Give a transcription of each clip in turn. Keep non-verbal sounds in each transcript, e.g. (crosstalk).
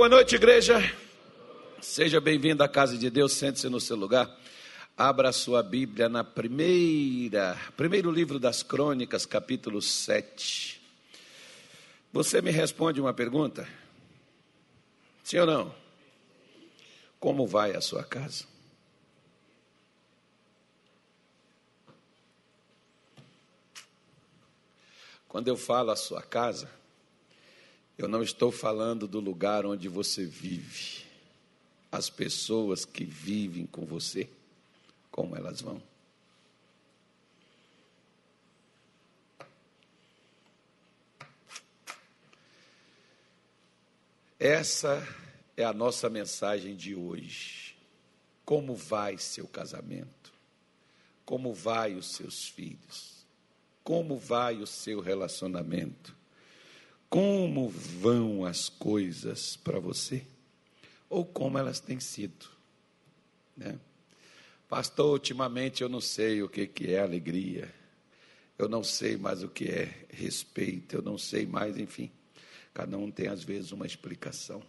Boa noite, igreja. Seja bem-vindo à casa de Deus. Sente-se no seu lugar. Abra sua Bíblia na primeira, primeiro livro das Crônicas, capítulo 7. Você me responde uma pergunta? Sim ou não? Como vai a sua casa? Quando eu falo a sua casa, eu não estou falando do lugar onde você vive, as pessoas que vivem com você, como elas vão. Essa é a nossa mensagem de hoje. Como vai seu casamento? Como vai os seus filhos? Como vai o seu relacionamento? Como vão as coisas para você? Ou como elas têm sido? Né? Pastor, ultimamente eu não sei o que, que é alegria, eu não sei mais o que é respeito, eu não sei mais, enfim. Cada um tem às vezes uma explicação.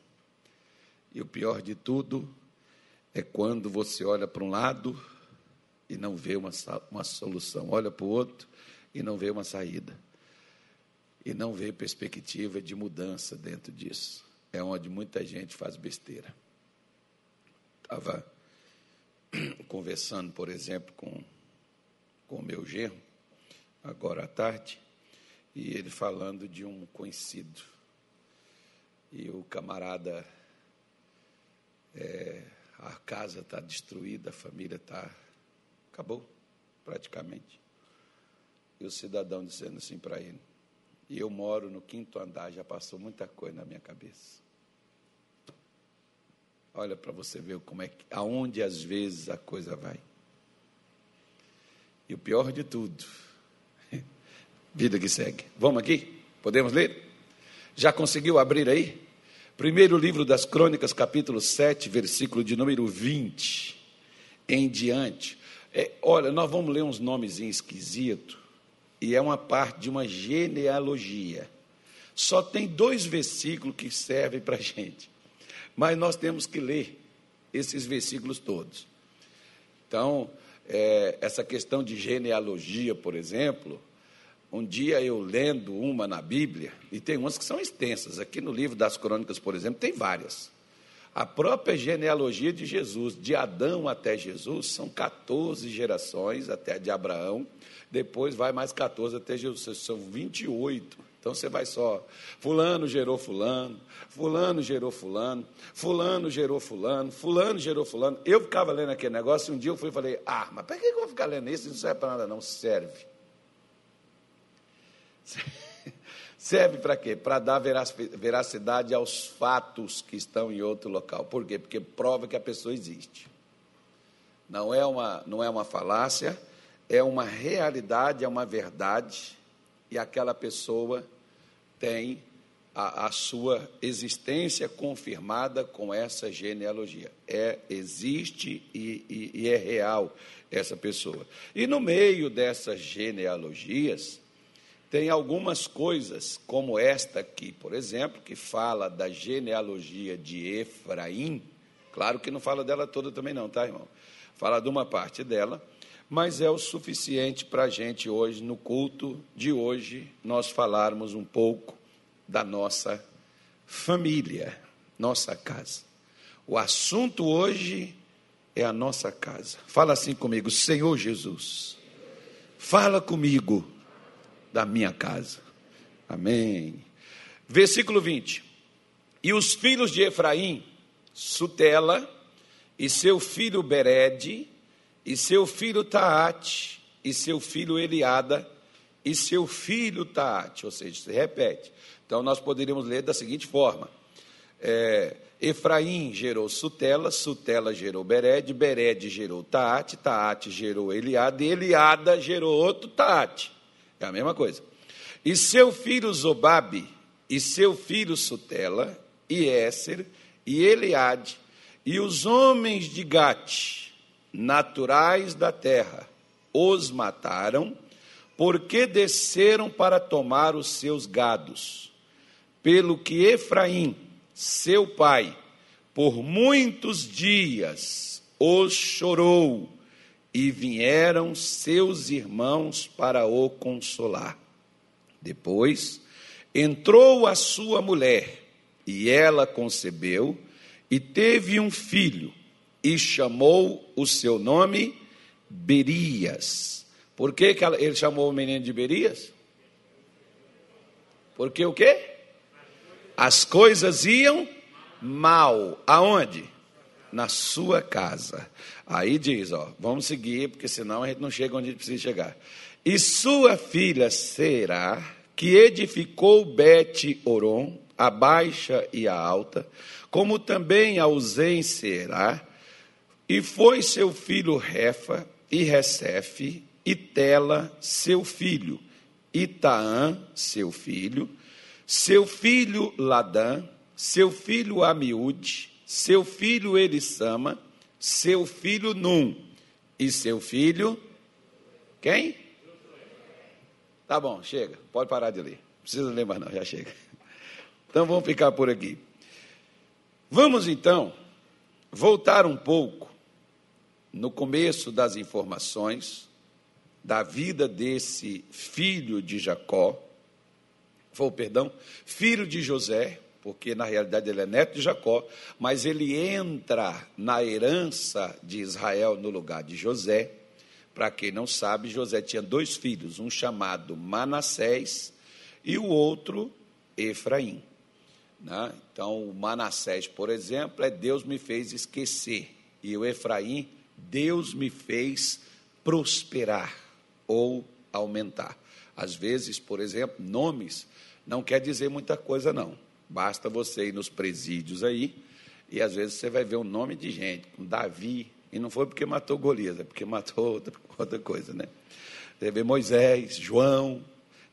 E o pior de tudo é quando você olha para um lado e não vê uma, uma solução, olha para o outro e não vê uma saída. E não vê perspectiva de mudança dentro disso. É onde muita gente faz besteira. Estava (clears throat) conversando, por exemplo, com com o meu genro, agora à tarde, e ele falando de um conhecido. E o camarada, é, a casa está destruída, a família está. acabou, praticamente. E o cidadão dizendo assim para ele: E eu moro no quinto andar, já passou muita coisa na minha cabeça. Olha para você ver como é que, aonde às vezes a coisa vai. E o pior de tudo, (laughs) vida que segue. Vamos aqui? Podemos ler? Já conseguiu abrir aí? Primeiro livro das Crônicas, capítulo 7, versículo de número 20 em diante. É, olha, nós vamos ler uns nomes esquisitos, e é uma parte de uma genealogia. Só tem dois versículos que servem para a gente, mas nós temos que ler esses versículos todos. Então, é, essa questão de genealogia, por exemplo, um dia eu lendo uma na Bíblia, e tem umas que são extensas, aqui no livro das Crônicas, por exemplo, tem várias. A própria genealogia de Jesus, de Adão até Jesus, são 14 gerações até de Abraão, depois vai mais 14 até Jesus, são 28. Então você vai só, fulano gerou fulano, fulano gerou fulano, fulano gerou fulano, fulano gerou fulano. Eu ficava lendo aquele negócio e um dia eu fui e falei, ah, mas para que eu vou ficar lendo isso? Isso não serve para nada não, serve. (laughs) Serve para quê? Para dar veracidade aos fatos que estão em outro local. Por quê? Porque prova que a pessoa existe. Não é uma, não é uma falácia, é uma realidade, é uma verdade, e aquela pessoa tem a, a, sua existência confirmada com essa genealogia. É, existe e, e, e é real essa pessoa. E no meio dessas genealogias, tem algumas coisas, como esta aqui, por exemplo, que fala da genealogia de Efraim. Claro que não fala dela toda também, não, tá, irmão? Fala de uma parte dela mas é o suficiente para a gente hoje, no culto de hoje, nós falarmos um pouco da nossa família, nossa casa. O assunto hoje é a nossa casa. Fala assim comigo, Senhor Jesus, fala comigo da minha casa. Amém. Versículo 20. E os filhos de Efraim, Sutela, e seu filho Berede, e seu filho Taate, e seu filho Eliada, e seu filho Taate, ou seja, se repete. Então nós poderíamos ler da seguinte forma: é, Efraim gerou Sutela, Sutela gerou Bered, Bered gerou Taate, Taate gerou Eliada, e Eliada gerou outro Taate. É a mesma coisa. E seu filho Zobabe, e seu filho Sutela, e Éser, e Eliade, e os homens de Gate, naturais da terra, os mataram, porque desceram para tomar os seus gados. Pelo que Efraim seu pai, por muitos dias os chorou, e vieram seus irmãos para o consolar. Depois entrou a sua mulher, e ela concebeu, e teve um filho, e chamou o seu nome Berias. Por que, que ele chamou o menino de Berias? Porque o quê? As coisas iam mal. Aonde? Na sua casa. Aí diz, ó, vamos seguir, porque senão a gente não chega onde precisa chegar. E sua filha será que edificou Bet-Oron, a baixa e a alta, como também a Uzem será, e foi seu filho Refa, e Recefe, e Tela, seu filho, Itaã, seu filho, seu filho Ladã, seu filho Amiúde, seu filho Elisama, seu filho Num e seu filho quem? Tá bom, chega, pode parar de ler. Não precisa ler mais não, já chega. Então vamos ficar por aqui. Vamos então voltar um pouco no começo das informações da vida desse filho de Jacó, ou perdão, filho de José, porque na realidade ele é neto de Jacó, mas ele entra na herança de Israel no lugar de José. Para quem não sabe, José tinha dois filhos, um chamado Manassés e o outro Efraim. Né? Então, o Manassés, por exemplo, é Deus me fez esquecer, e o Efraim, Deus me fez prosperar ou aumentar. Às vezes, por exemplo, nomes não quer dizer muita coisa, não. Basta você ir nos presídios aí, e às vezes você vai ver o um nome de gente, como Davi, e não foi porque matou Golias, é porque matou outra, (laughs) outra coisa, né? Você vê Moisés, João,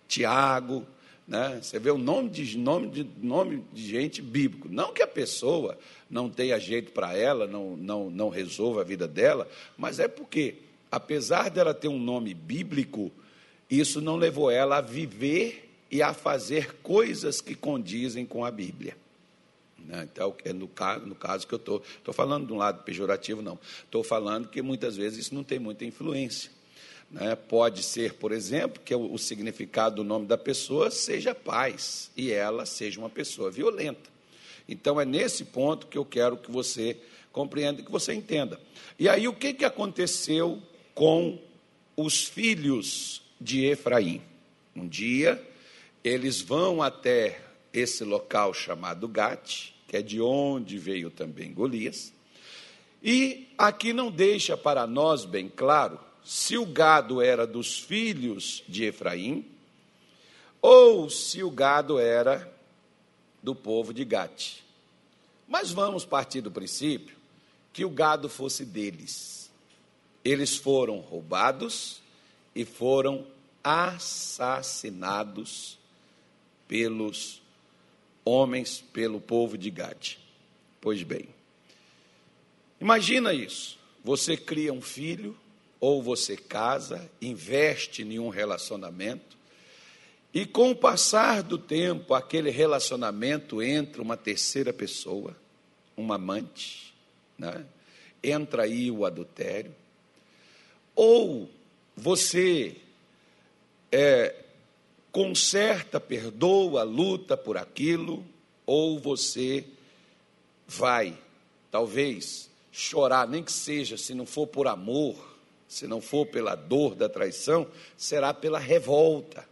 Tiago, né? Você vê o nome de, nome, de, nome de gente bíblico. Não que a pessoa não tenha jeito para ela, não, não, não resolva a vida dela, mas é porque apesar dela ter um nome bíblico, isso não levou ela a viver e a fazer coisas que condizem com a Bíblia. Né? Então, é no caso, no caso que eu estou, estou falando de um lado pejorativo, não. Estou falando que muitas vezes isso não tem muita influência. Né? Pode ser, por exemplo, que o, significado do nome da pessoa seja paz e ela seja uma pessoa violenta. Então, é nesse ponto que eu quero que você compreenda, que você entenda. E aí, o que, que aconteceu com os filhos de Efraim. Um dia, eles vão até esse local chamado Gate, que é de onde veio também Golias, e aqui não deixa para nós bem claro se o gado era dos filhos de Efraim ou se o gado era do povo de Gate. Mas vamos partir do princípio que o gado fosse deles eles foram roubados e foram assassinados pelos homens, pelo povo de Gade. Pois bem, imagina isso. Você cria um filho, ou você casa, investe em um relacionamento, e com o passar do tempo, aquele relacionamento entra uma terceira pessoa, uma amante, né? entra aí o adultério, ou você é, conserta, perdoa, luta por aquilo, ou você vai, talvez, chorar, nem que seja, se não for por amor, se não for pela dor da traição, será pela revolta,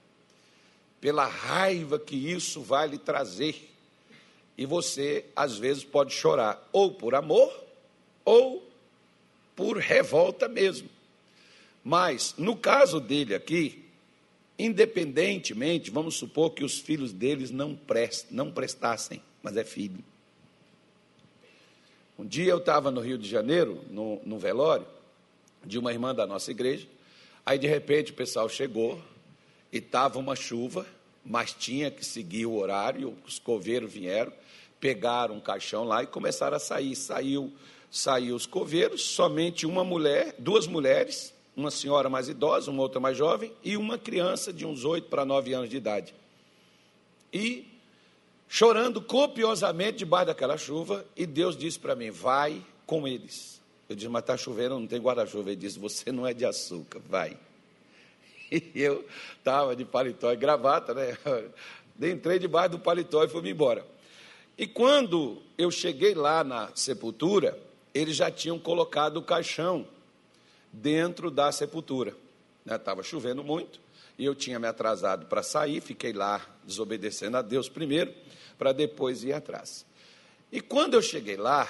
pela raiva que isso vai lhe trazer. E você, às vezes, pode chorar ou por amor, ou por revolta mesmo. Mas, no caso dele aqui, independentemente, vamos supor que os filhos deles não, prest, não prestassem, mas é filho. Um dia eu estava no Rio de Janeiro, no, no velório, de uma irmã da nossa igreja, aí de repente o pessoal chegou e estava uma chuva, mas tinha que seguir o horário, os coveiros vieram, pegaram um caixão lá e começaram a sair. Saiu, saiu os coveiros, somente uma mulher, duas mulheres uma senhora mais idosa, uma outra mais jovem, e uma criança de uns oito para nove anos de idade. E chorando copiosamente debaixo daquela chuva, e Deus disse para mim: vai com eles. Eu disse, mas está chovendo, não tem guarda-chuva. Ele disse, você não é de açúcar, vai. (laughs) E eu estava de paletó e gravata, né? (laughs) Entrei debaixo do paletó e fui embora. E quando eu cheguei lá na sepultura, eles já tinham colocado o caixão dentro da sepultura. Estava né? chovendo muito e eu tinha me atrasado para sair, fiquei lá desobedecendo a Deus primeiro, para depois ir atrás. E quando eu cheguei lá,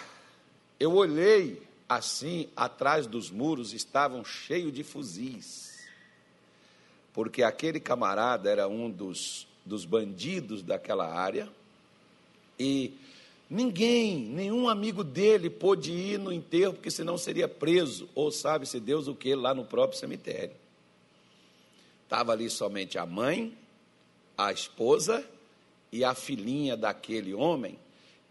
eu olhei assim, atrás dos muros estavam cheios de fuzis, porque aquele camarada era um dos, dos bandidos daquela área e ninguém, nenhum amigo dele pôde ir no enterro, porque senão seria preso, ou sabe-se Deus o que, lá no próprio cemitério. Estava ali somente a mãe, a esposa e a filhinha daquele homem,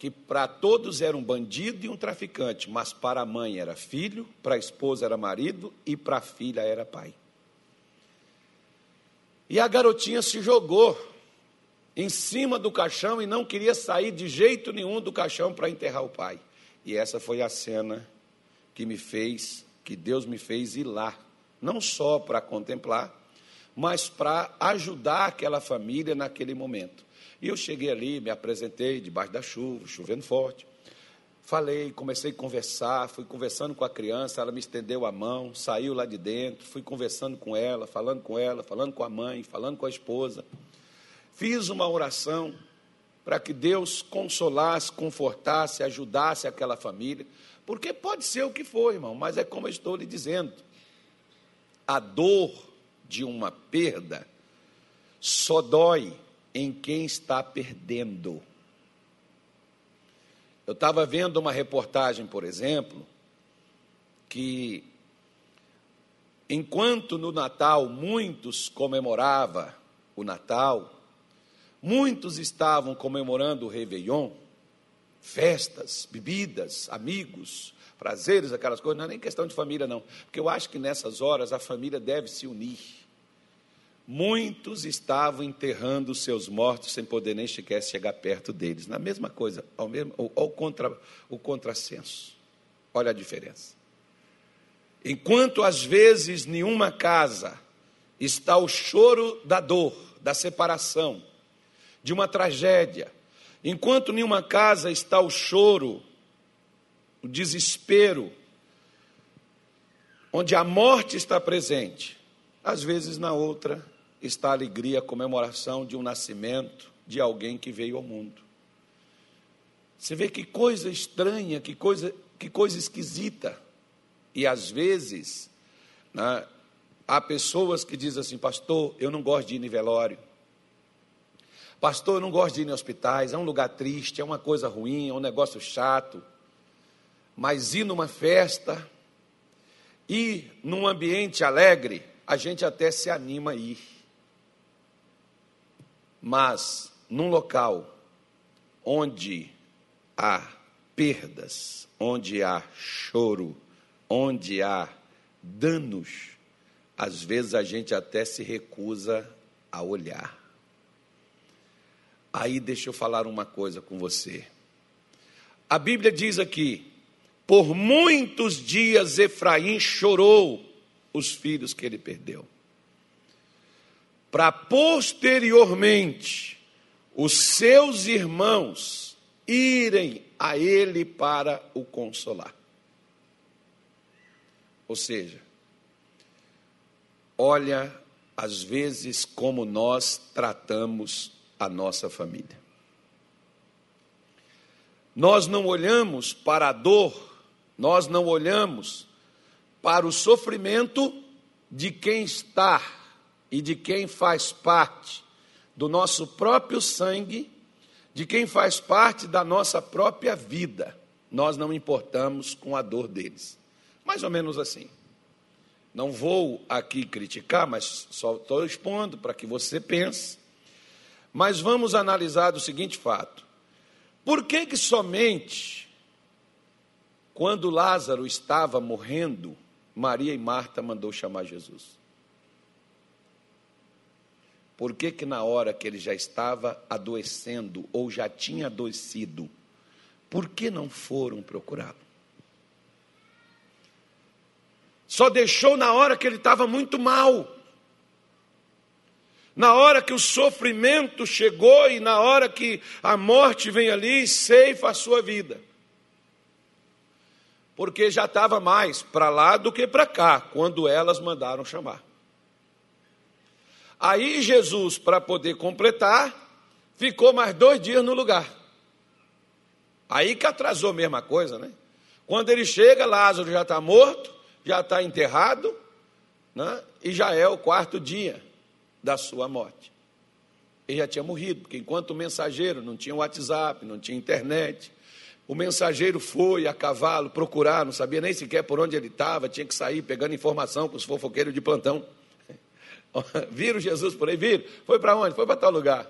que para todos era um bandido e um traficante, mas para a mãe era filho, para a esposa era marido e para a filha era pai. E a garotinha se jogou em cima do caixão e não queria sair de jeito nenhum do caixão para enterrar o pai. E essa foi a cena que me fez, que Deus me fez ir lá, não só para contemplar, mas para ajudar aquela família naquele momento. E eu cheguei ali, me apresentei debaixo da chuva, chovendo forte. Falei, comecei a conversar, fui conversando com a criança, ela me estendeu a mão, saiu lá de dentro, fui conversando com ela, falando com ela, falando com a mãe, falando com a esposa. Fiz uma oração para que Deus consolasse, confortasse, ajudasse aquela família, porque pode ser o que for, irmão, mas é como eu estou lhe dizendo. A dor de uma perda só dói em quem está perdendo. Eu estava vendo uma reportagem, por exemplo, que enquanto no Natal muitos comemoravam o Natal, muitos estavam comemorando o Réveillon, festas, bebidas, amigos, prazeres, aquelas coisas, não é nem questão de família, não, porque eu acho que nessas horas a família deve se unir. Muitos estavam enterrando seus mortos sem poder nem sequer chegar perto deles. Na mesma coisa, ao mesmo, ao contra, o contrassenso. Olha a diferença. Enquanto às vezes nenhuma casa está o choro da dor, da separação, de uma tragédia, enquanto nenhuma casa está o choro o desespero, onde a morte está presente, às vezes na outra está a alegria, a comemoração de um nascimento de alguém que veio ao mundo. Você vê que coisa estranha, que coisa, que coisa esquisita. E às vezes, né, há pessoas que dizem assim, pastor, eu não gosto de ir em velório. Pastor, eu não gosto de ir em hospitais, é um lugar triste, é uma coisa ruim, é um negócio chato. Mas ir numa festa, ir num ambiente alegre, a gente até se anima a ir. Mas num local onde há perdas, onde há choro, onde há danos, às vezes a gente até se recusa a olhar. Aí deixa eu falar uma coisa com você. A Bíblia diz aqui por muitos dias Efraim chorou os filhos que ele perdeu. Para posteriormente os seus irmãos irem a ele para o consolar. Ou seja, olha às vezes como nós tratamos a nossa família. Nós não olhamos para a dor nós não olhamos para o sofrimento de quem está e de quem faz parte do nosso próprio sangue, de quem faz parte da nossa própria vida. Nós não importamos com a dor deles. Mais ou menos assim. Não vou aqui criticar, mas só estou expondo para que você pense. Mas vamos analisar o seguinte fato: por que, que somente quando Lázaro estava morrendo, Maria e Marta mandou chamar Jesus. Por que, que na hora que ele já estava adoecendo ou já tinha adoecido, por que não foram procurá-lo? Só deixou na hora que ele estava muito mal. Na hora que o sofrimento chegou e na hora que a morte vem ali e ceifa a sua vida. Porque já estava mais para lá do que para cá, quando elas mandaram chamar. Aí Jesus, para poder completar, ficou mais dois dias no lugar. Aí que atrasou a mesma coisa, né? Quando ele chega, Lázaro já está morto, já está enterrado, né? e já é o quarto dia da sua morte. Ele já tinha morrido, porque enquanto o mensageiro não tinha WhatsApp, não tinha internet, o mensageiro foi a cavalo procurar, não sabia nem sequer por onde ele estava, tinha que sair pegando informação com os fofoqueiros de plantão. (laughs) Viram Jesus por aí? Viram? Foi para onde? Foi para tal lugar.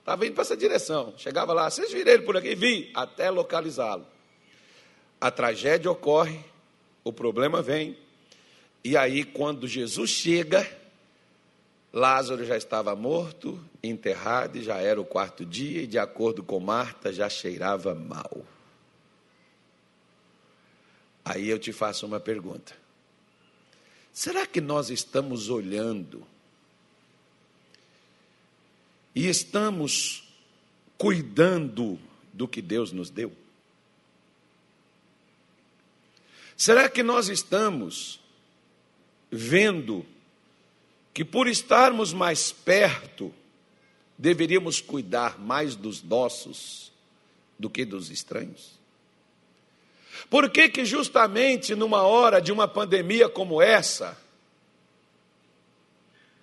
Estava indo para essa direção. Chegava lá, vocês viram ele por aqui? Vi, até localizá-lo. A tragédia ocorre, o problema vem, e aí, quando Jesus chega, Lázaro já estava morto, enterrado, e já era o quarto dia, e de acordo com Marta, já cheirava mal. Aí eu te faço uma pergunta: será que nós estamos olhando e estamos cuidando do que Deus nos deu? Será que nós estamos vendo que por estarmos mais perto, deveríamos cuidar mais dos nossos do que dos estranhos? Por que, que justamente numa hora de uma pandemia como essa,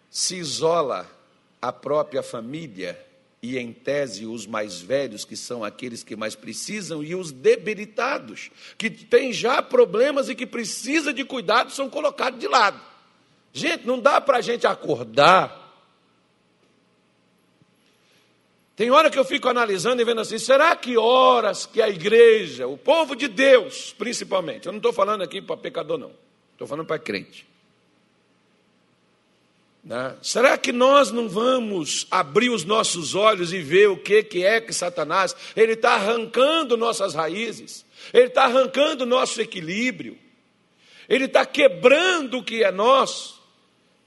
se isola a própria família e, em tese, os mais velhos, que são aqueles que mais precisam, e os debilitados, que têm já problemas e que precisam de cuidado, são colocados de lado. Gente, não dá para a gente acordar. Tem hora que eu fico analisando e vendo assim: será que horas que a igreja, o povo de Deus, principalmente, eu não estou falando aqui para pecador, não, estou falando para crente. Né? Será que nós não vamos abrir os nossos olhos e ver o que, que é que Satanás, ele está arrancando nossas raízes, ele está arrancando nosso equilíbrio, ele está quebrando o que é nosso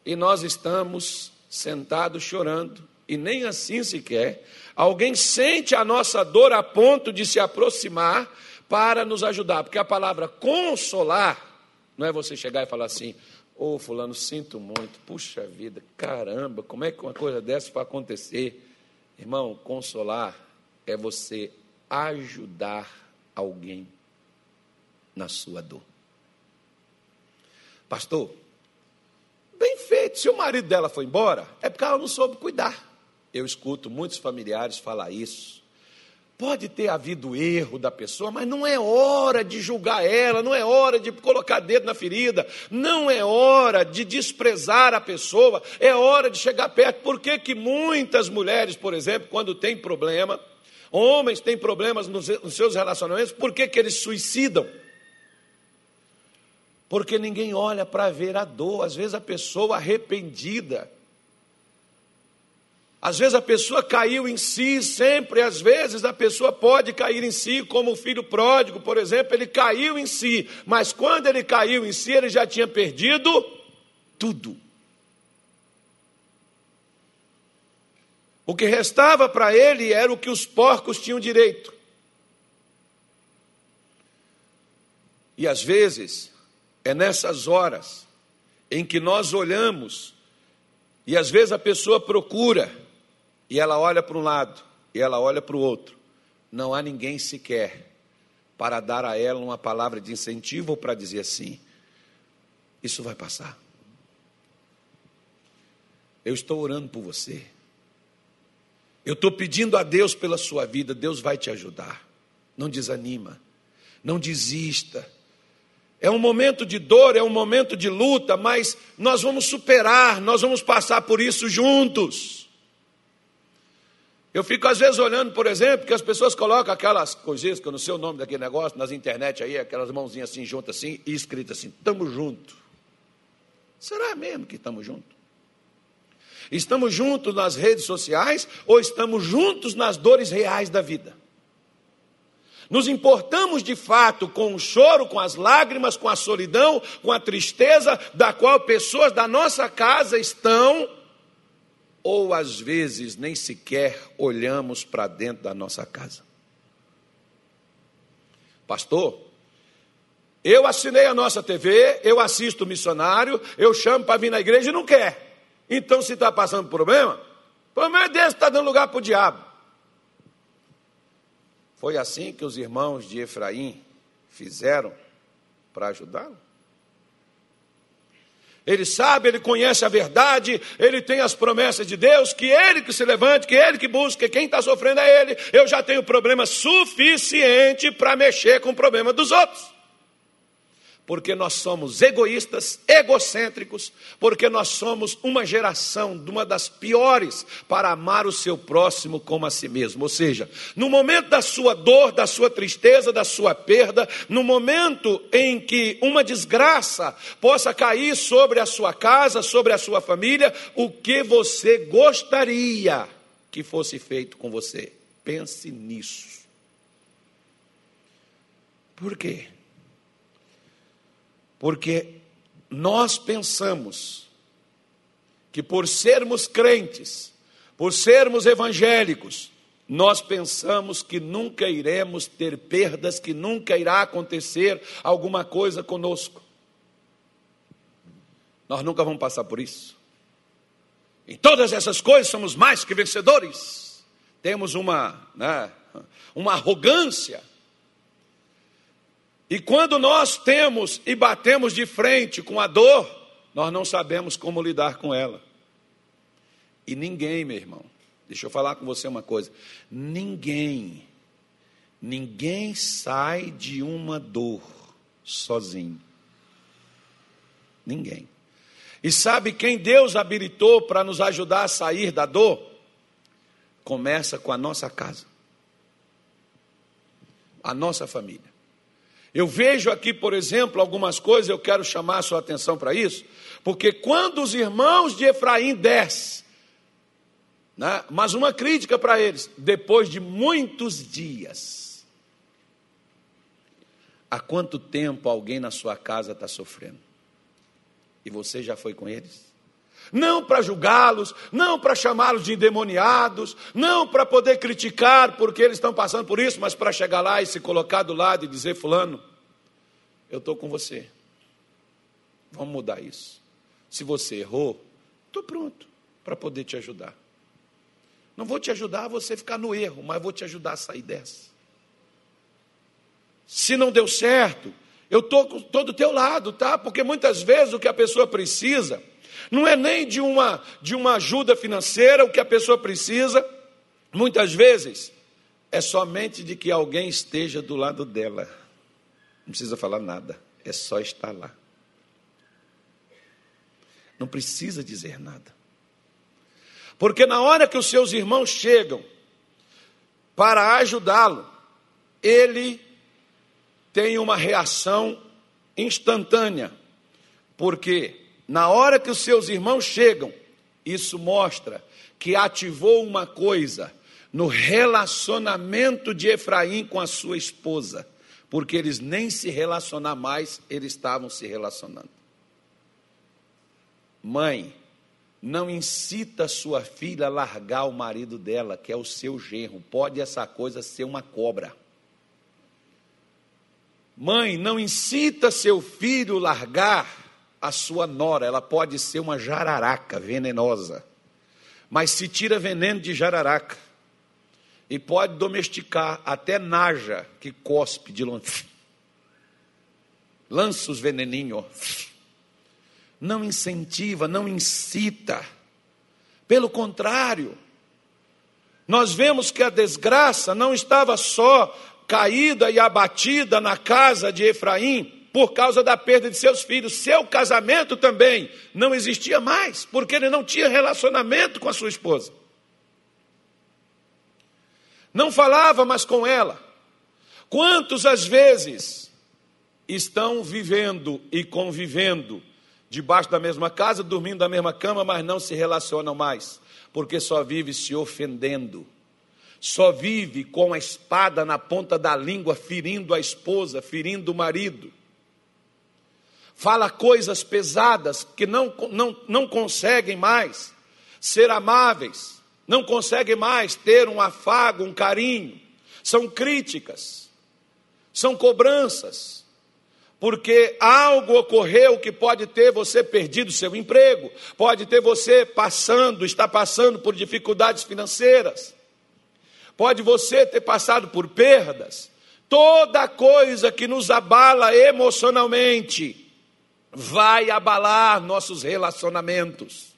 e nós estamos sentados chorando, e nem assim sequer. Alguém sente a nossa dor a ponto de se aproximar para nos ajudar, porque a palavra consolar não é você chegar e falar assim: Ô oh, Fulano, sinto muito, puxa vida, caramba, como é que uma coisa dessa vai acontecer? Irmão, consolar é você ajudar alguém na sua dor. Pastor, Bem feito. Se o marido dela foi embora, é porque ela não soube cuidar. Eu escuto muitos familiares falar isso. Pode ter havido erro da pessoa, mas não é hora de julgar ela, não é hora de colocar dedo na ferida, não é hora de desprezar a pessoa, é hora de chegar perto. Por que, que muitas mulheres, por exemplo, quando têm problema, homens têm problemas nos, seus relacionamentos, por que, que eles suicidam? porque ninguém olha para ver a dor. Às vezes a pessoa arrependida, às vezes a pessoa caiu em si, sempre, às vezes a pessoa pode cair em si, como o filho pródigo, por exemplo, ele caiu em si, mas quando ele caiu em si, ele já tinha perdido tudo. O que restava para ele era o que os porcos tinham direito. E às vezes, é nessas horas em que nós olhamos e às vezes a pessoa procura e ela olha para um lado e ela olha para o outro. Não há ninguém sequer para dar a ela uma palavra de incentivo ou para dizer assim: isso vai passar. Eu estou orando por você. Eu estou pedindo a Deus pela sua vida, Deus vai te ajudar. Não desanima, não desista. É um momento de dor, é um momento de luta, mas nós vamos superar, nós vamos passar por isso juntos. Eu fico às vezes olhando, por exemplo, que as pessoas colocam aquelas coisinhas, que eu não sei o nome daquele negócio, nas internet aí, aquelas mãozinhas assim juntas assim, e escrito assim, estamos juntos. Será mesmo que estamos juntos? Estamos juntos nas redes sociais ou estamos juntos nas dores reais da vida? Nos importamos de fato com o choro, com as lágrimas, com a solidão, com a tristeza da qual pessoas da nossa casa estão, ou às vezes nem sequer olhamos para dentro da nossa casa. Pastor, eu assinei a nossa TV, eu assisto o missionário, eu chamo para vir na igreja e não quer. Então, se está passando problema, problema desse, está dando lugar para o diabo. Foi assim que os irmãos de Efraim fizeram para ajudá-lo? Ele sabe, ele conhece a verdade, ele tem as promessas de Deus, que ele que se levante, que ele que busque, quem está sofrendo é ele. Eu já tenho problema suficiente para mexer com o problema dos outros porque nós somos egoístas, egocêntricos, porque nós somos uma geração de uma das piores para amar o seu próximo como a si mesmo. Ou seja, no momento da sua dor, da sua tristeza, da sua perda, no momento em que uma desgraça possa cair sobre a sua casa, sobre a sua família, o que você gostaria que fosse feito com você? Pense nisso. Por quê? Porque nós pensamos que por sermos crentes, por sermos evangélicos, nós pensamos que nunca iremos ter perdas, que nunca irá acontecer alguma coisa conosco. Nós nunca vamos passar por isso. Em todas essas coisas somos mais que vencedores. Temos uma, né, uma arrogância e quando nós temos e batemos de frente com a dor, nós não sabemos como lidar com ela. E ninguém, meu irmão, deixa eu falar com você uma coisa: ninguém, ninguém sai de uma dor sozinho. Ninguém. E sabe quem Deus habilitou para nos ajudar a sair da dor? Começa com a nossa casa, a nossa família. Eu vejo aqui, por exemplo, algumas coisas, eu quero chamar a sua atenção para isso, porque quando os irmãos de Efraim descem, né, mas uma crítica para eles, depois de muitos dias, há quanto tempo alguém na sua casa está sofrendo? E você já foi com eles? Não para julgá-los, não para chamá-los de endemoniados, não para poder criticar porque eles estão passando por isso, mas para chegar lá e se colocar do lado e dizer: Fulano, eu estou com você. Vamos mudar isso. Se você errou, estou pronto para poder te ajudar. Não vou te ajudar a você ficar no erro, mas vou te ajudar a sair dessa. Se não deu certo, eu estou do teu lado, tá? Porque muitas vezes o que a pessoa precisa não é nem de uma, de uma ajuda financeira, o que a pessoa precisa, muitas vezes, é somente de que alguém esteja do lado dela. Não precisa falar nada, é só estar lá. Não precisa dizer nada. Porque na hora que os seus irmãos chegam para ajudá-lo, ele tem uma reação instantânea. Porque na hora que os seus irmãos chegam, isso mostra que ativou uma coisa no relacionamento de Efraim com a sua esposa, porque eles nem se relacionar mais, eles estavam se relacionando. Mãe, não incita sua filha a largar o marido dela, que é o seu genro. Pode essa coisa ser uma cobra. Mãe, não incita seu filho a largar a sua nora, ela pode ser uma jararaca venenosa, mas se tira veneno de jararaca e pode domesticar até naja que cospe de longe. Lança os veneninhos. Não incentiva, não incita. Pelo contrário, nós vemos que a desgraça não estava só caída e abatida na casa de Efraim, por causa da perda de seus filhos. Seu casamento também não existia mais, porque ele não tinha relacionamento com a sua esposa. Não falava mais com ela. Quantos às vezes estão vivendo e convivendo debaixo da mesma casa, dormindo na mesma cama, mas não se relacionam mais, porque só vive se ofendendo. Só vive com a espada na ponta da língua, ferindo a esposa, ferindo o marido. Fala coisas pesadas que não, não, não conseguem mais ser amáveis, não conseguem mais ter um afago, um carinho. São críticas, são cobranças, porque algo ocorreu que pode ter você perdido seu emprego, pode ter você passando, está passando por dificuldades financeiras, pode você ter passado por perdas. Toda coisa que nos abala emocionalmente vai abalar nossos relacionamentos.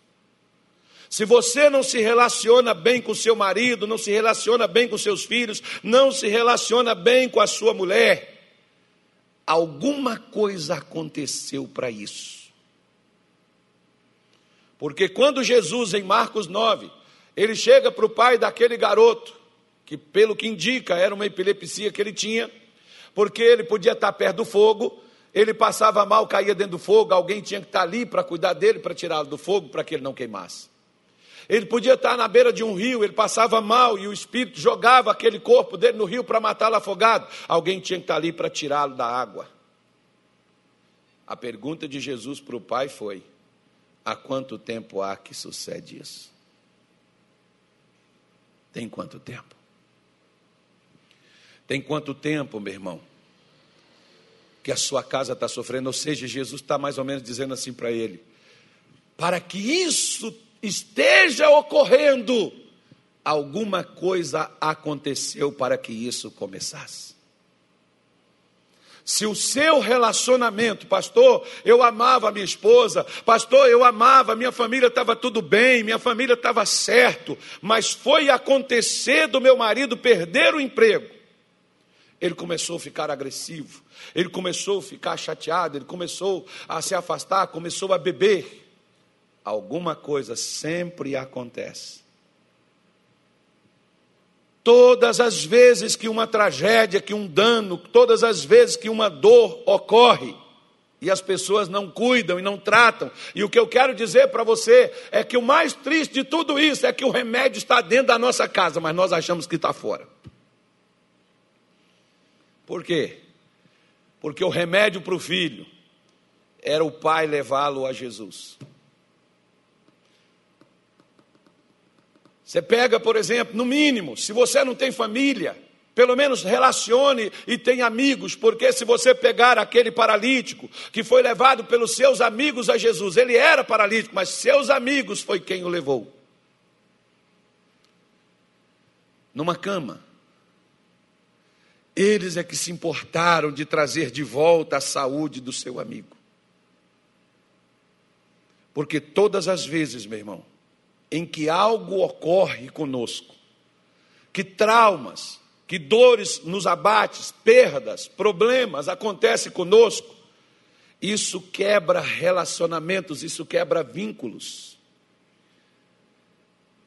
Se você não se relaciona bem com seu marido, não se relaciona bem com seus filhos, não se relaciona bem com a sua mulher, alguma coisa aconteceu para isso. Porque quando Jesus, em Marcos 9, ele chega para o pai daquele garoto, que pelo que indica era uma epilepsia que ele tinha, porque ele podia estar perto do fogo, ele passava mal, caía dentro do fogo, alguém tinha que estar ali para cuidar dele, para tirá-lo do fogo, para que ele não queimasse. Ele podia estar na beira de um rio, ele passava mal e o espírito jogava aquele corpo dele no rio para matá-lo afogado. Alguém tinha que estar ali para tirá-lo da água. A pergunta de Jesus para o pai foi: há quanto tempo há que sucede isso? Tem quanto tempo? Tem quanto tempo, meu irmão, que a sua casa está sofrendo? Ou seja, Jesus está mais ou menos dizendo assim para ele: para que isso esteja ocorrendo, alguma coisa aconteceu para que isso começasse. Se o seu relacionamento, pastor, eu amava a minha esposa, pastor, eu amava, minha família estava tudo bem, minha família estava certo, mas foi acontecer do meu marido perder o emprego. Ele começou a ficar agressivo, ele começou a ficar chateado, ele começou a se afastar, começou a beber alguma coisa sempre acontece. Todas as vezes que uma tragédia, que um dano, todas as vezes que uma dor ocorre, e as pessoas não cuidam e não tratam. E o que eu quero dizer para você é que o mais triste de tudo isso é que o remédio está dentro da nossa casa, mas nós achamos que está fora. Por quê? Porque o remédio para o filho era o pai levá-lo a Jesus. Você pega, por exemplo, no mínimo, se você não tem família, pelo menos relacione e tenha amigos, porque se você pegar aquele paralítico que foi levado pelos seus amigos a Jesus, ele era paralítico, mas seus amigos foi quem o levou. Numa cama. Eles é que se importaram de trazer de volta a saúde do seu amigo. Porque todas as vezes, meu irmão, em que algo ocorre conosco, que traumas, que dores nos abates, perdas, problemas acontecem conosco, isso quebra relacionamentos, isso quebra vínculos.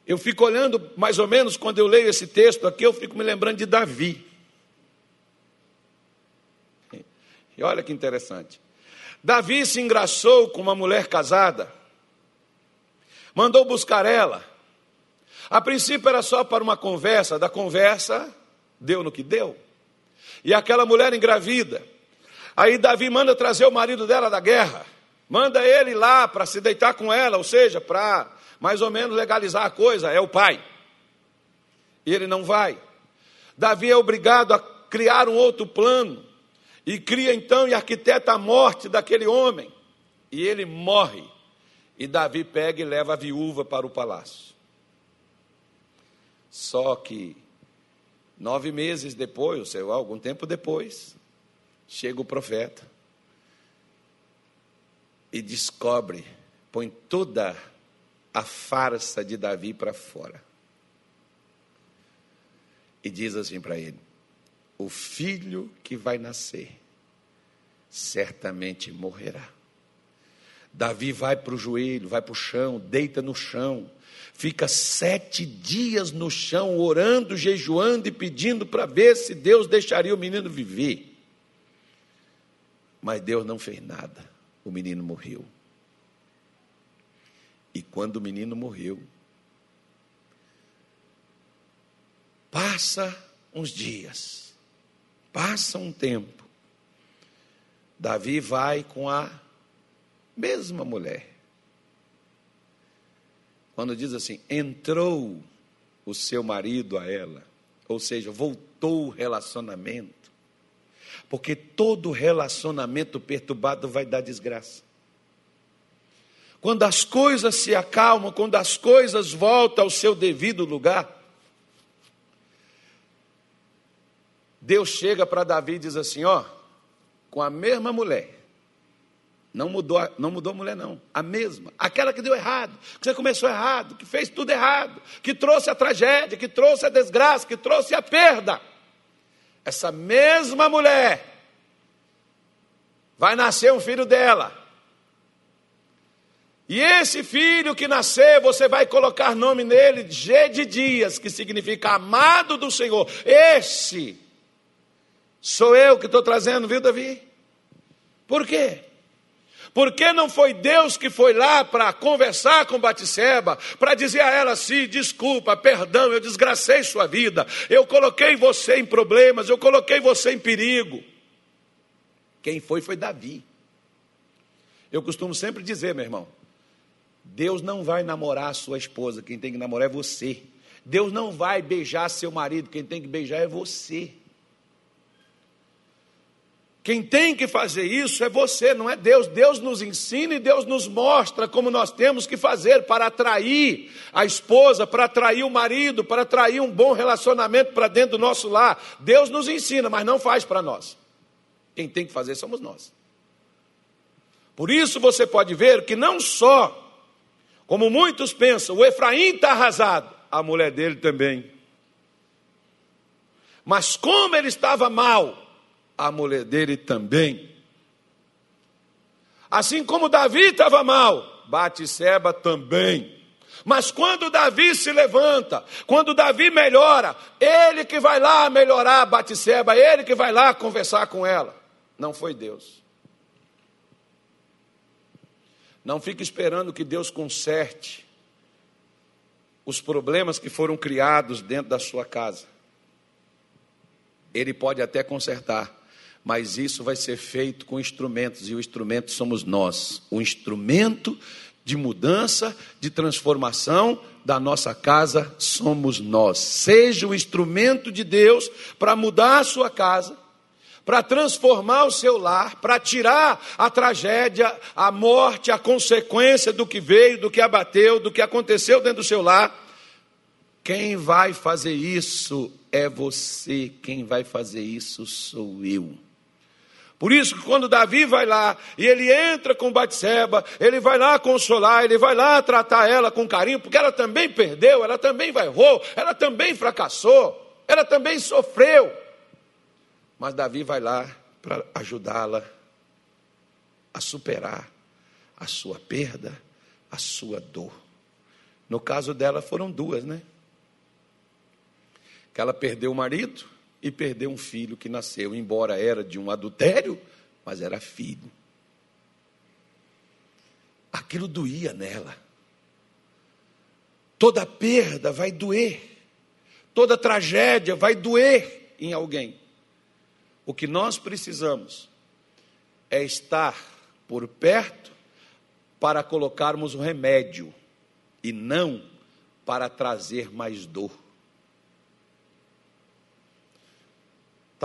Eu fico olhando, mais ou menos, quando eu leio esse texto aqui, eu fico me lembrando de Davi. E olha que interessante. Davi se engraçou com uma mulher casada mandou buscar ela. A princípio era só para uma conversa, da conversa deu no que deu. E aquela mulher engravida. Aí Davi manda trazer o marido dela da guerra. Manda ele lá para se deitar com ela, ou seja, para mais ou menos legalizar a coisa, é o pai. E ele não vai. Davi é obrigado a criar um outro plano. E cria então e arquiteta a morte daquele homem. E ele morre. E Davi pega e leva a viúva para o palácio. Só que, nove meses depois, ou seja, algum tempo depois, chega o profeta e descobre, põe toda a farsa de Davi para fora. E diz assim para ele: O filho que vai nascer certamente morrerá. Davi vai para o joelho, vai para o chão, deita no chão, fica sete dias no chão, orando, jejuando e pedindo para ver se Deus deixaria o menino viver. Mas Deus não fez nada, o menino morreu. E quando o menino morreu, passa uns dias, passa um tempo. Davi vai com a mesma mulher. Quando diz assim, entrou o seu marido a ela, ou seja, voltou o relacionamento, porque todo relacionamento perturbado vai dar desgraça. Quando as coisas se acalmam, quando as coisas voltam ao seu devido lugar, Deus chega para Davi e diz assim: ó, com a mesma mulher, não mudou, não mudou a mulher, não. A mesma. Aquela que deu errado, que você começou errado, que fez tudo errado, que trouxe a tragédia, que trouxe a desgraça, que trouxe a perda. Essa mesma mulher vai nascer um filho dela. E esse filho que nascer, você vai colocar nome nele, G de Dias, que significa amado do Senhor. Esse sou eu que estou trazendo, viu, Davi? Por quê? Por que não foi Deus que foi lá para conversar com Batseba, para dizer a ela assim: desculpa, perdão, eu desgracei sua vida, eu coloquei você em problemas, eu coloquei você em perigo. Quem foi foi Davi. Eu costumo sempre dizer, meu irmão, Deus não vai namorar a sua esposa, quem tem que namorar é você. Deus não vai beijar seu marido, quem tem que beijar é você. Quem tem que fazer isso é você, não é Deus. Deus nos ensina e Deus nos mostra como nós temos que fazer para atrair a esposa, para atrair o marido, para atrair um bom relacionamento para dentro do nosso lar. Deus nos ensina, mas não faz para nós. Quem tem que fazer somos nós. Por isso você pode ver que não só, como muitos pensam, o Efraim está arrasado, a mulher dele também. Mas como ele estava mal, a mulher dele também. Assim como Davi estava mal, Batseba também. Mas quando Davi se levanta, quando Davi melhora, ele que vai lá melhorar Batseba, ele que vai lá conversar com ela. Não foi Deus. Não fique esperando que Deus conserte os problemas que foram criados dentro da sua casa. Ele pode até consertar, mas isso vai ser feito com instrumentos, e o instrumento somos nós o instrumento de mudança, de transformação da nossa casa somos nós. Seja o instrumento de Deus para mudar a sua casa, para transformar o seu lar, para tirar a tragédia, a morte, a consequência do que veio, do que abateu, do que aconteceu dentro do seu lar. Quem vai fazer isso é você, quem vai fazer isso sou eu. Por isso que quando Davi vai lá e ele entra com Batseba, ele vai lá consolar, ele vai lá tratar ela com carinho, porque ela também perdeu, ela também vai errou, ela também fracassou, ela também sofreu. Mas Davi vai lá para ajudá-la a superar a sua perda, a sua dor. No caso dela foram duas, né? Que ela perdeu o marido e perdeu um filho que nasceu, embora era de um adultério, mas era filho. Aquilo doía nela. Toda perda vai doer. Toda tragédia vai doer em alguém. O que nós precisamos é estar por perto para colocarmos o remédio e não para trazer mais dor.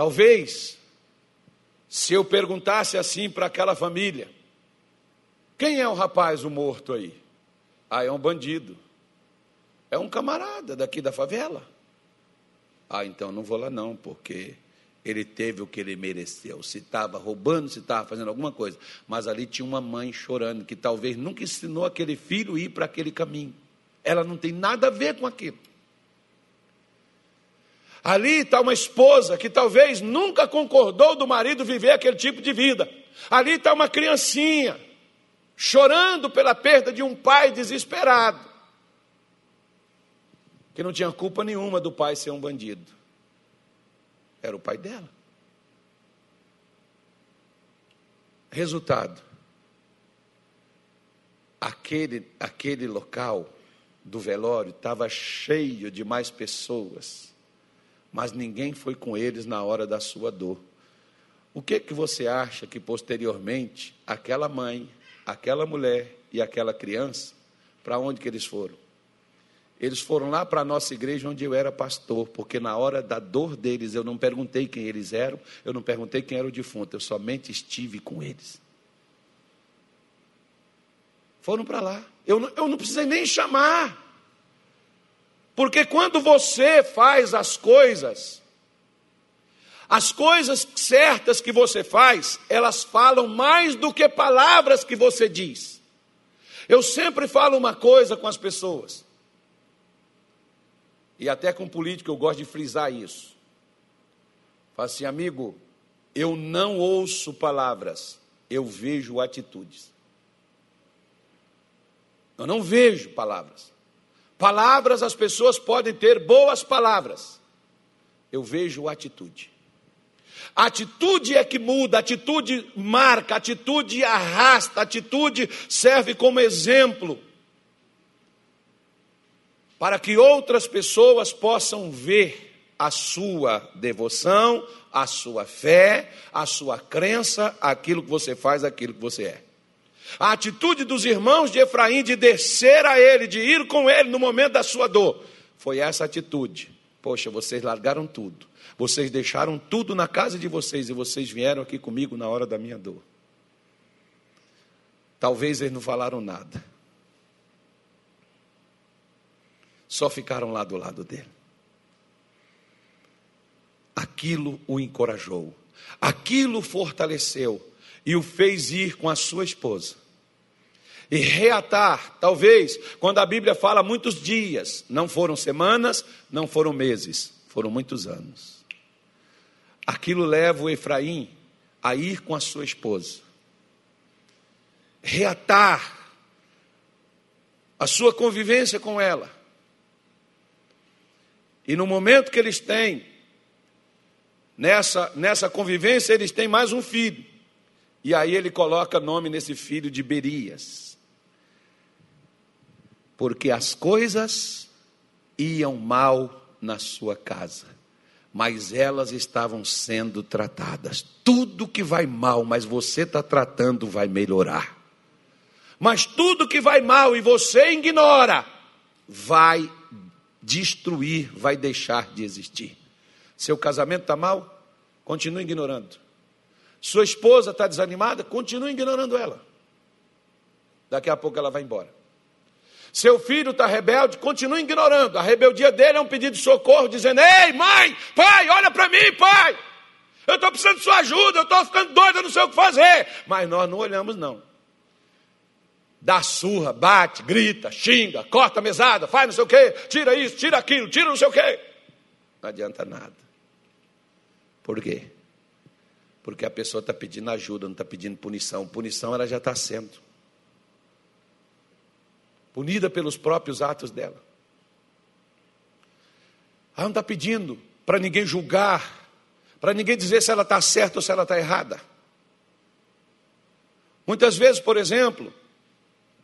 Talvez, se eu perguntasse assim para aquela família: quem é o rapaz, o morto aí? Ah, é um bandido. É um camarada daqui da favela. Ah, então não vou lá não, porque ele teve o que ele mereceu. Se estava roubando, se estava fazendo alguma coisa. Mas ali tinha uma mãe chorando, que talvez nunca ensinou aquele filho a ir para aquele caminho. Ela não tem nada a ver com aquilo. Ali está uma esposa que talvez nunca concordou do marido viver aquele tipo de vida. Ali está uma criancinha chorando pela perda de um pai desesperado, que não tinha culpa nenhuma do pai ser um bandido. Era o pai dela. Resultado: aquele, aquele local do velório estava cheio de mais pessoas, mas ninguém foi com eles na hora da sua dor. O que que você acha que posteriormente aquela mãe, aquela mulher e aquela criança, para onde que eles foram? Eles foram lá para a nossa igreja onde eu era pastor, porque na hora da dor deles eu não perguntei quem eles eram, eu não perguntei quem era o defunto, eu somente estive com eles. Foram para lá. Eu eu não precisei nem chamar. Porque quando você faz as coisas, as coisas certas que você faz, elas falam mais do que palavras que você diz. Eu sempre falo uma coisa com as pessoas e até com político eu gosto de frisar isso. Fala assim, amigo, eu não ouço palavras, eu vejo atitudes. Eu não vejo palavras. Palavras, as pessoas podem ter boas palavras. Eu vejo atitude. atitude é que muda, atitude marca, atitude arrasta, atitude serve como exemplo para que outras pessoas possam ver a sua devoção, a sua fé, a sua crença, aquilo que você faz, aquilo que você é. A atitude dos irmãos de Efraim de descer a ele, de ir com ele no momento da sua dor, foi essa atitude. Poxa, vocês largaram tudo, vocês deixaram tudo na casa de vocês e vocês vieram aqui comigo na hora da minha dor. Talvez eles não falaram nada, só ficaram lá do lado dele. Aquilo o encorajou, aquilo fortaleceu e o fez ir com a sua esposa. E reatar, talvez, quando a Bíblia fala muitos dias, não foram semanas, não foram meses, foram muitos anos. Aquilo leva o Efraim a ir com a sua esposa. Reatar a sua convivência com ela e no momento que eles têm, nessa, nessa convivência, eles têm mais um filho. E aí ele coloca nome nesse filho de Berias. Porque as coisas iam mal na sua casa, mas elas estavam sendo tratadas. Tudo que vai mal, mas você está tratando, vai melhorar. Mas tudo que vai mal e você ignora, vai destruir, vai deixar de existir. Seu casamento está mal? Continue ignorando. Sua esposa está desanimada? Continue ignorando ela. Daqui a pouco ela vai embora. Seu filho está rebelde? Continue ignorando. A rebeldia dele é um pedido de socorro, dizendo: Ei, mãe, pai, olha para mim, pai. Eu estou precisando de sua ajuda, eu estou ficando doido, eu não sei o que fazer. Mas nós não olhamos, não dá surra, bate, grita, xinga, corta a mesada, faz não sei o quê, tira isso, tira aquilo, tira não sei o quê. Não adianta nada. Por quê? Porque a pessoa está pedindo ajuda, não está pedindo punição. Punição ela já está sendo. Punida pelos próprios atos dela. Ela não está pedindo para ninguém julgar, para ninguém dizer se ela está certa ou se ela está errada. Muitas vezes, por exemplo,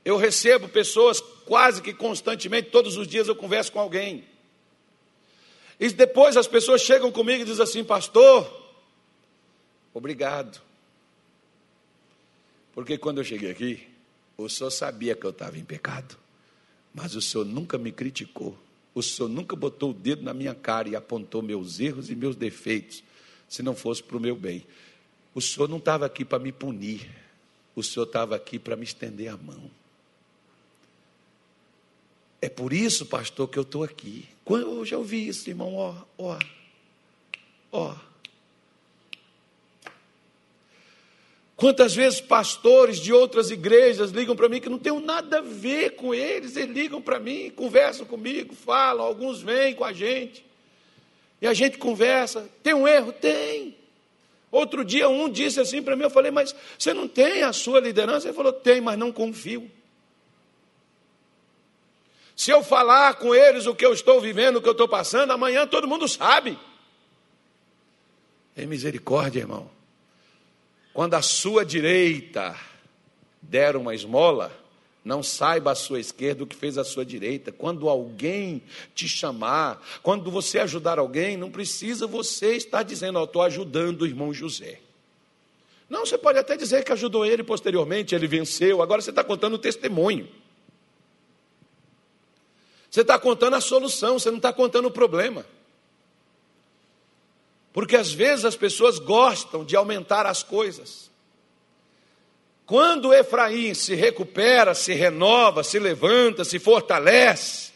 eu recebo pessoas quase que constantemente, todos os dias eu converso com alguém. E depois as pessoas chegam comigo e dizem assim: Pastor, obrigado. Porque quando eu cheguei aqui, o senhor sabia que eu estava em pecado, mas o senhor nunca me criticou. O senhor nunca botou o dedo na minha cara e apontou meus erros e meus defeitos, se não fosse para o meu bem. O senhor não estava aqui para me punir, o senhor estava aqui para me estender a mão. É por isso, pastor, que eu estou aqui. Eu já ouvi isso, irmão, ó, ó, ó. Quantas vezes pastores de outras igrejas ligam para mim que não tenho nada a ver com eles, eles ligam para mim, conversam comigo, falam, alguns vêm com a gente, e a gente conversa. Tem um erro? Tem. Outro dia um disse assim para mim, eu falei, mas você não tem a sua liderança? Ele falou, tem, mas não confio. Se eu falar com eles o que eu estou vivendo, o que eu estou passando, amanhã todo mundo sabe. Tem misericórdia, irmão. Quando a sua direita der uma esmola, não saiba a sua esquerda o que fez a sua direita. Quando alguém te chamar, quando você ajudar alguém, não precisa você estar dizendo, oh, estou ajudando o irmão José. Não, você pode até dizer que ajudou ele posteriormente, ele venceu. Agora você está contando o testemunho. Você está contando a solução, você não está contando o problema. Porque às vezes as pessoas gostam de aumentar as coisas. Quando Efraim se recupera, se renova, se levanta, se fortalece.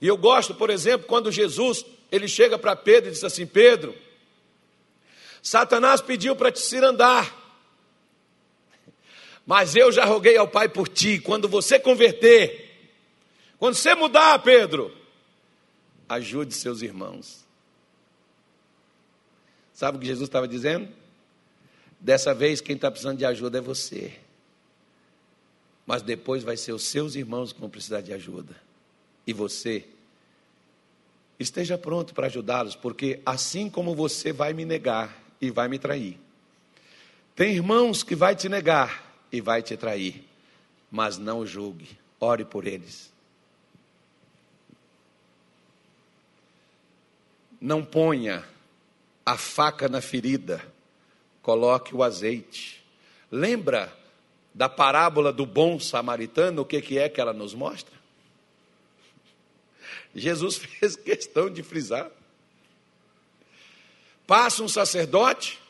E eu gosto, por exemplo, quando Jesus ele chega para Pedro e diz assim: Pedro, Satanás pediu para te cirandar, mas eu já roguei ao Pai por ti. Quando você converter, quando você mudar, Pedro, ajude seus irmãos. Sabe o que Jesus estava dizendo? Dessa vez, quem está precisando de ajuda é você. Mas depois vai ser os seus irmãos que vão precisar de ajuda. E você. Esteja pronto para ajudá-los, porque assim como você vai me negar e vai me trair, tem irmãos que vai te negar e vai te trair, mas não julgue, ore por eles. Não ponha a faca na ferida coloque o azeite. Lembra da parábola do bom samaritano? O que, que é que ela nos mostra? (laughs) Jesus fez questão de frisar. Passa um sacerdote,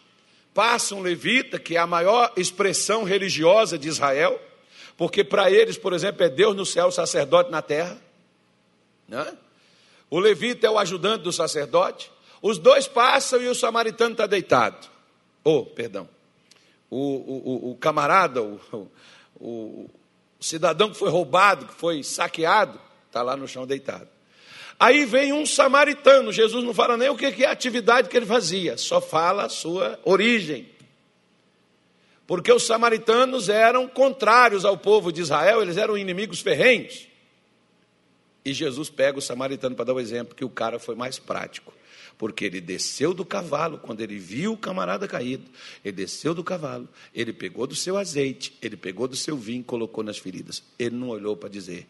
passa um levita, que é a maior expressão religiosa de Israel, porque para eles, por exemplo, é Deus no céu, sacerdote na terra. Né? O levita é o ajudante do sacerdote. Os dois passam e o samaritano está deitado oh, perdão, o, o, o camarada, o, o, cidadão que foi roubado, que foi saqueado, está lá no chão deitado. Aí vem um samaritano, Jesus não fala nem o que é a atividade que ele fazia, só fala a sua origem. Porque os samaritanos eram contrários ao povo de Israel, eles eram inimigos ferrenhos. E Jesus pega o samaritano para dar o um exemplo, que o cara foi mais prático porque ele desceu do cavalo quando ele viu o camarada caído. Ele desceu do cavalo, ele pegou do seu azeite, ele pegou do seu vinho e colocou nas feridas. Ele não olhou para dizer: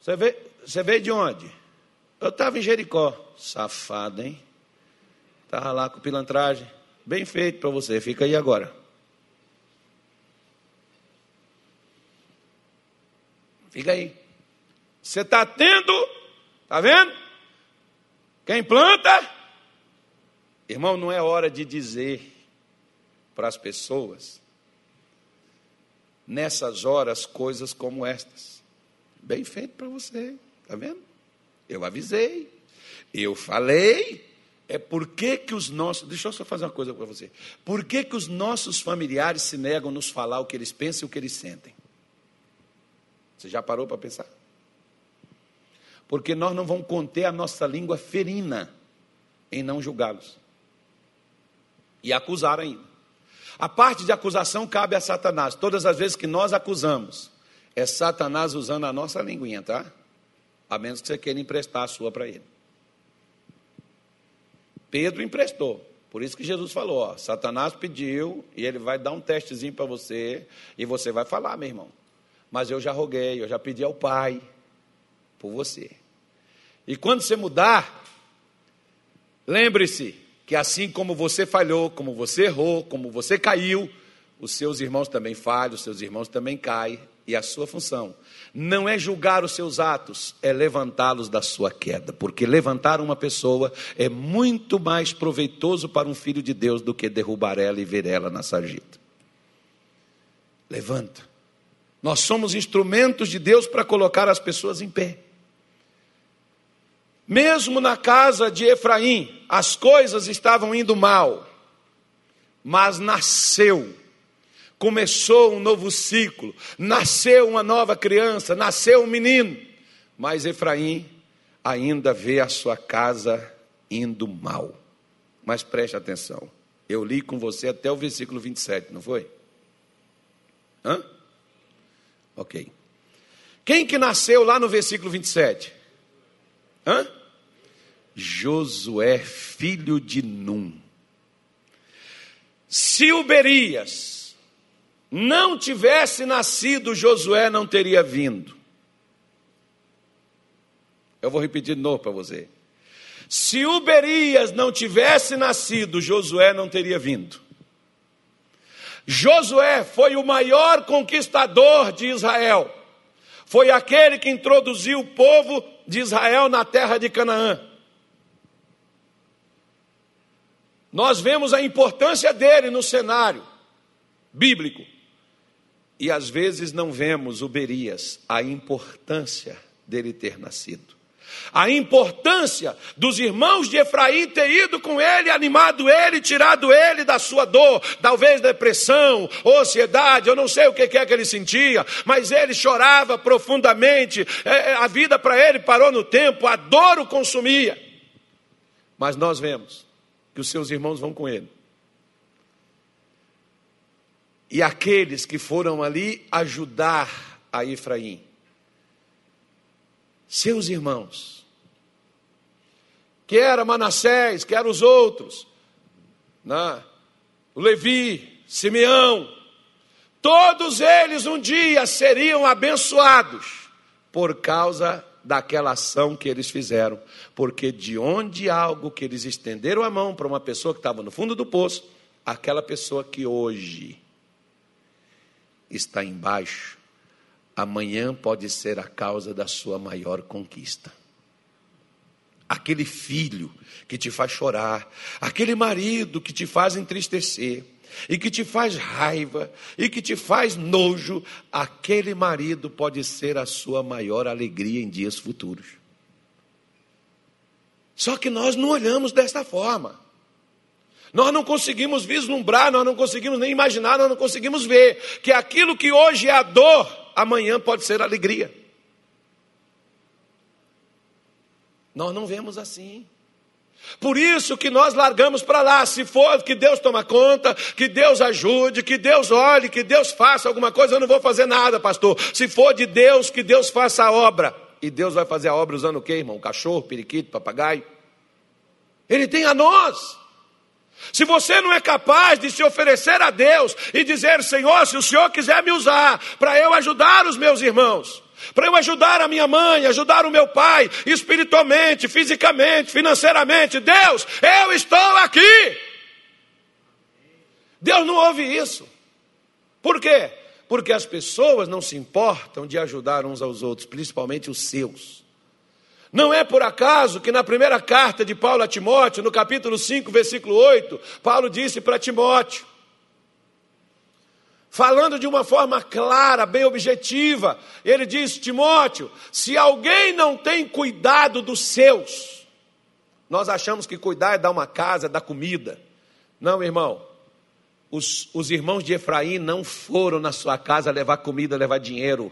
Você veio, você veio de onde? Eu estava em Jericó. Safado, hein? Estava lá com pilantragem. Bem feito para você, fica aí agora. Fica aí. Você está tendo, está vendo? Quem planta? Irmão, não é hora de dizer para as pessoas, nessas horas, coisas como estas. Bem feito para você, está vendo? Eu avisei, eu falei. É por que, que os nossos. Deixa eu só fazer uma coisa para você. Por que, que os nossos familiares se negam a nos falar o que eles pensam e o que eles sentem? Você já parou para pensar? Porque nós não vamos conter a nossa língua ferina em não julgá-los e acusar ainda. A parte de acusação cabe a Satanás. Todas as vezes que nós acusamos, é Satanás usando a nossa linguinha, tá? A menos que você queira emprestar a sua para ele. Pedro emprestou. Por isso que Jesus falou: ó, Satanás pediu e ele vai dar um testezinho para você e você vai falar, meu irmão. Mas eu já roguei, eu já pedi ao Pai por você. E quando você mudar, lembre-se que assim como você falhou, como você errou, como você caiu, os seus irmãos também falham, os seus irmãos também caem, e a sua função não é julgar os seus atos, é levantá-los da sua queda, porque levantar uma pessoa é muito mais proveitoso para um filho de Deus do que derrubar ela e ver ela na sarjeta. Levanta. Nós somos instrumentos de Deus para colocar as pessoas em pé. Mesmo na casa de Efraim, as coisas estavam indo mal, mas nasceu, começou um novo ciclo, nasceu uma nova criança, nasceu um menino, mas Efraim ainda vê a sua casa indo mal. Mas preste atenção, eu li com você até o versículo 27, não foi? Hã? Ok. Quem que nasceu lá no versículo 27? Hã? Josué, filho de Num. Se Uberias não tivesse nascido, Josué não teria vindo. Eu vou repetir de novo para você. Se Uberias não tivesse nascido, Josué não teria vindo. Josué foi o maior conquistador de Israel. Foi aquele que introduziu o povo de Israel na terra de Canaã. Nós vemos a importância dele no cenário bíblico. E às vezes não vemos Uberias, a importância dele ter nascido a importância dos irmãos de Efraim ter ido com ele, animado ele, tirado ele da sua dor, talvez depressão, ansiedade, eu não sei o que é que ele sentia, mas ele chorava profundamente, é, é, a vida para ele parou no tempo, a dor o consumia. Mas nós vemos que os seus irmãos vão com ele. E aqueles que foram ali ajudar a Efraim, seus irmãos, que era Manassés, que eram os outros, né? Levi, Simeão, todos eles um dia seriam abençoados por causa daquela ação que eles fizeram, porque de onde algo que eles estenderam a mão para uma pessoa que estava no fundo do poço, aquela pessoa que hoje está embaixo, amanhã pode ser a causa da sua maior conquista. Aquele filho que te faz chorar, aquele marido que te faz entristecer, e que te faz raiva, e que te faz nojo, aquele marido pode ser a sua maior alegria em dias futuros. Só que nós não olhamos desta forma. Nós não conseguimos vislumbrar, nós não conseguimos nem imaginar, nós não conseguimos ver que aquilo que hoje é a dor, amanhã pode ser alegria. Nós não vemos assim. Por isso que nós largamos para lá. Se for que Deus toma conta, que Deus ajude, que Deus olhe, que Deus faça alguma coisa, eu não vou fazer nada, pastor. Se for de Deus, que Deus faça a obra. E Deus vai fazer a obra usando o quê, irmão? Cachorro, periquito, papagaio. Ele tem a nós. Se você não é capaz de se oferecer a Deus e dizer, Senhor, se o Senhor quiser me usar para eu ajudar os meus irmãos, para eu ajudar a minha mãe, ajudar o meu pai, espiritualmente, fisicamente, financeiramente, Deus, eu estou aqui. Deus não ouve isso. Por quê? Porque as pessoas não se importam de ajudar uns aos outros, principalmente os seus. Não é por acaso que na primeira carta de Paulo a Timóteo, no capítulo 5, versículo 8, Paulo disse para Timóteo, falando de uma forma clara, bem objetiva, ele disse: Timóteo, se alguém não tem cuidado dos seus, nós achamos que cuidar é dar uma casa, dar comida. Não, irmão. Os, os irmãos de Efraim não foram na sua casa levar comida, levar dinheiro,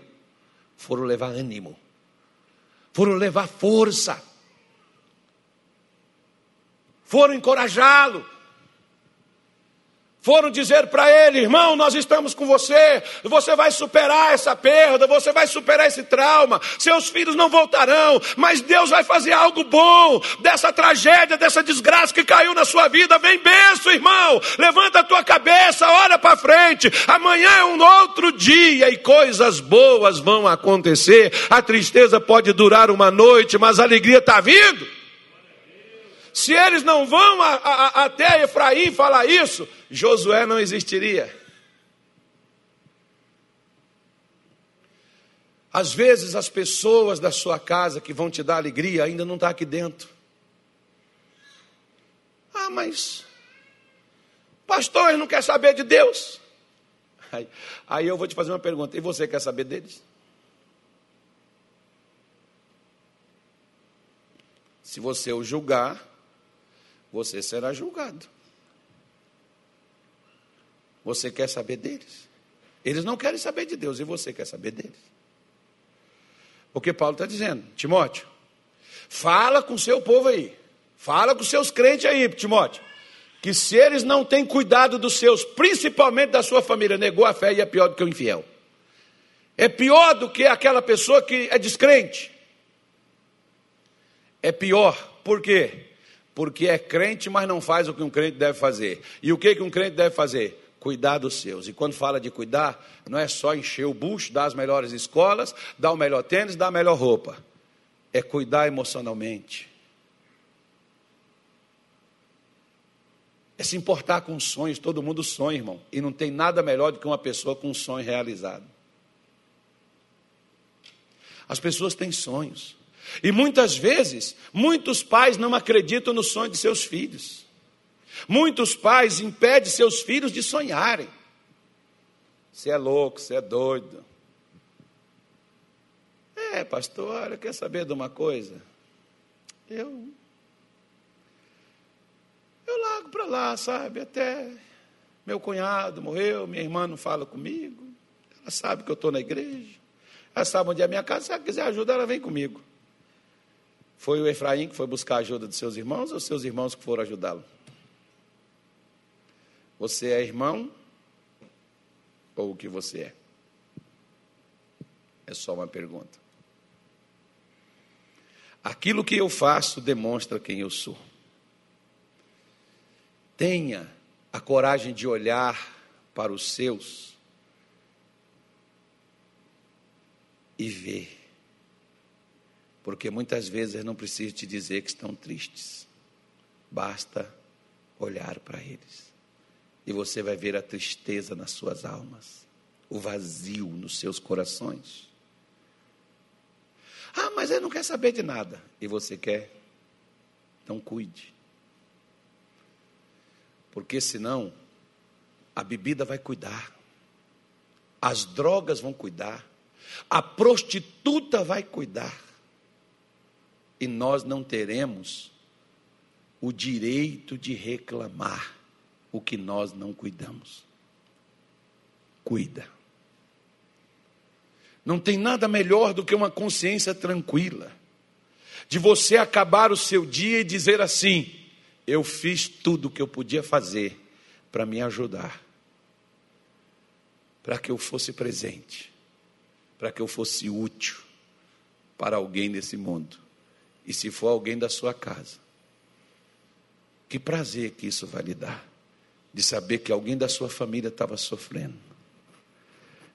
foram levar ânimo. Foram levar força, foram encorajá-lo, foram dizer para ele: irmão, nós estamos com você, você vai superar essa perda, você vai superar esse trauma, seus filhos não voltarão, mas Deus vai fazer algo bom dessa tragédia, dessa desgraça que caiu na sua vida. Vem benção, irmão, levanta a tua cabeça, olha para frente. Amanhã é um outro dia e coisas boas vão acontecer. A tristeza pode durar uma noite, mas a alegria está vindo. Se eles não vão a, a, até Efraim falar isso, Josué não existiria. Às vezes as pessoas da sua casa que vão te dar alegria ainda não estão tá aqui dentro. Ah, mas pastor, ele não quer saber de Deus. Aí, aí eu vou te fazer uma pergunta: e você quer saber deles? Se você o julgar, você será julgado. Você quer saber deles? Eles não querem saber de Deus e você quer saber deles. Porque Paulo está dizendo, Timóteo, fala com o seu povo aí, fala com os seus crentes aí, Timóteo, que se eles não têm cuidado dos seus, principalmente da sua família, negou a fé e é pior do que o infiel. É pior do que aquela pessoa que é descrente. É pior, por quê? Porque é crente, mas não faz o que um crente deve fazer. E o que, que um crente deve fazer? cuidar dos seus. E quando fala de cuidar, não é só encher o bucho, dar as melhores escolas, dar o melhor tênis, dar a melhor roupa. É cuidar emocionalmente. É se importar com sonhos, todo mundo sonha, irmão. E não tem nada melhor do que uma pessoa com um sonho realizado. As pessoas têm sonhos. E muitas vezes, muitos pais não acreditam no sonho de seus filhos. Muitos pais impedem seus filhos de sonharem. Você é louco, você é doido. É, pastor, olha, quer saber de uma coisa? Eu. Eu largo para lá, sabe? Até meu cunhado morreu, minha irmã não fala comigo. Ela sabe que eu estou na igreja. Ela sabe onde é a minha casa. Se ela quiser ajuda, ela vem comigo. Foi o Efraim que foi buscar a ajuda de seus irmãos ou seus irmãos que foram ajudá-lo? Você é irmão ou o que você é? É só uma pergunta. Aquilo que eu faço demonstra quem eu sou. Tenha a coragem de olhar para os seus e ver. Porque muitas vezes não preciso te dizer que estão tristes. Basta olhar para eles e você vai ver a tristeza nas suas almas, o vazio nos seus corações. Ah, mas ele não quer saber de nada. E você quer? Então cuide. Porque senão a bebida vai cuidar, as drogas vão cuidar, a prostituta vai cuidar, e nós não teremos o direito de reclamar o que nós não cuidamos. Cuida. Não tem nada melhor do que uma consciência tranquila, de você acabar o seu dia e dizer assim: eu fiz tudo o que eu podia fazer para me ajudar, para que eu fosse presente, para que eu fosse útil para alguém nesse mundo. E se for alguém da sua casa, que prazer que isso vai lhe dar de saber que alguém da sua família estava sofrendo.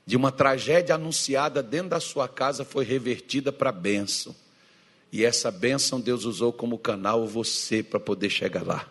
De uma tragédia anunciada dentro da sua casa foi revertida para bênção. E essa bênção Deus usou como canal você para poder chegar lá.